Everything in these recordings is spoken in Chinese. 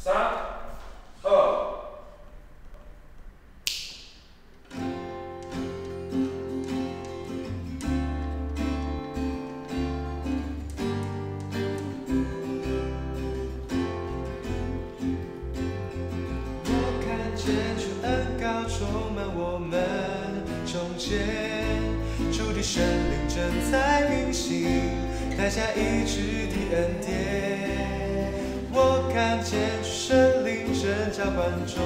三、二。我看见主恩膏充满我们中间，主的圣灵正在运行，带下医治的恩典。看见神灵正浇灌中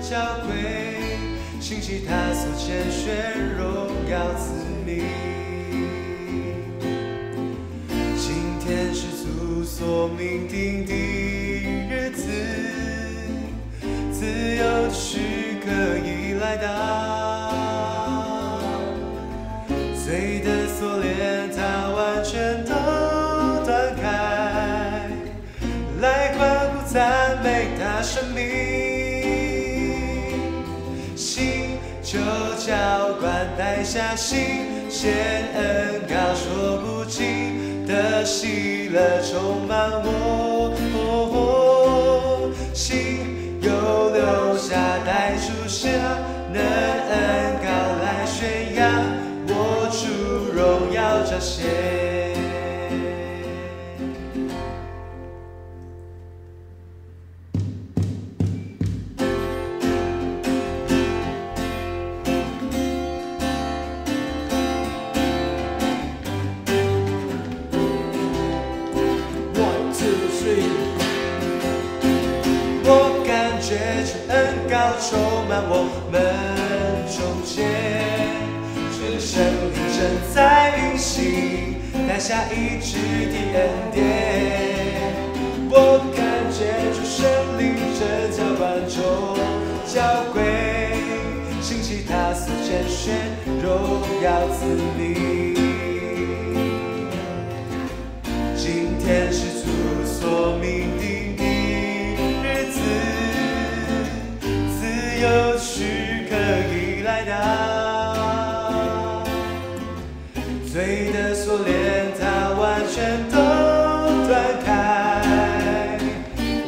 教会，兴起他所拣选荣耀子民。今天是主所命定的生命，新旧浇灌带下新鲜恩膏说不尽的喜乐充满我，哦哦新。又留下带出下能恩高来宣扬，我出荣耀彰显。感觉主恩膏充满我们中间，主的圣灵正在运行，带下医治的恩典。我看见主圣灵正浇灌中教会，兴起他所拣选荣耀子民。锁链它完全都断开，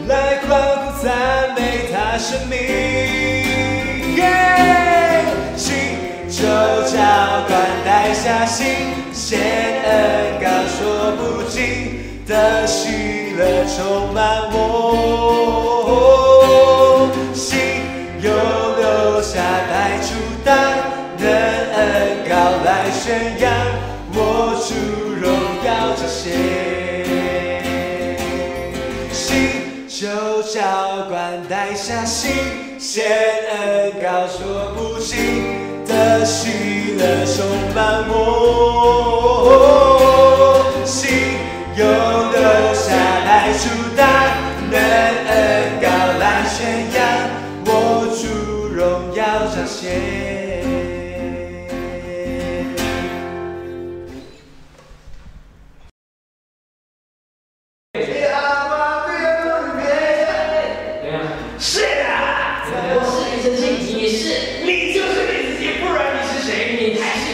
来欢呼赞美他生命。耶！新旧浇灌带下新鲜恩膏说不尽的喜乐充满我，小官带下新鲜恩高说不尽的喜乐充满我，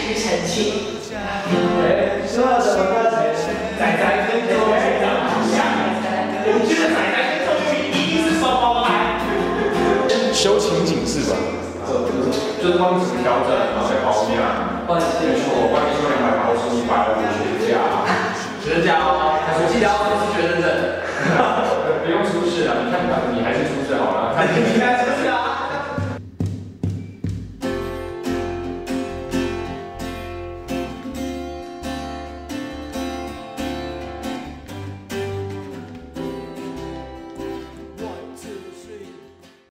你还是庾澄庆。哎，说到什么歌词？仔仔跟周瑜长得好像，我觉得仔仔跟周瑜一定是双胞胎。修情景是吧？就是他们只是调整，然后再包面。没错，外面说两百八，我说一百五学价。学家哦，我记得要出示学生证。不用出示了，你看你还是出示好了。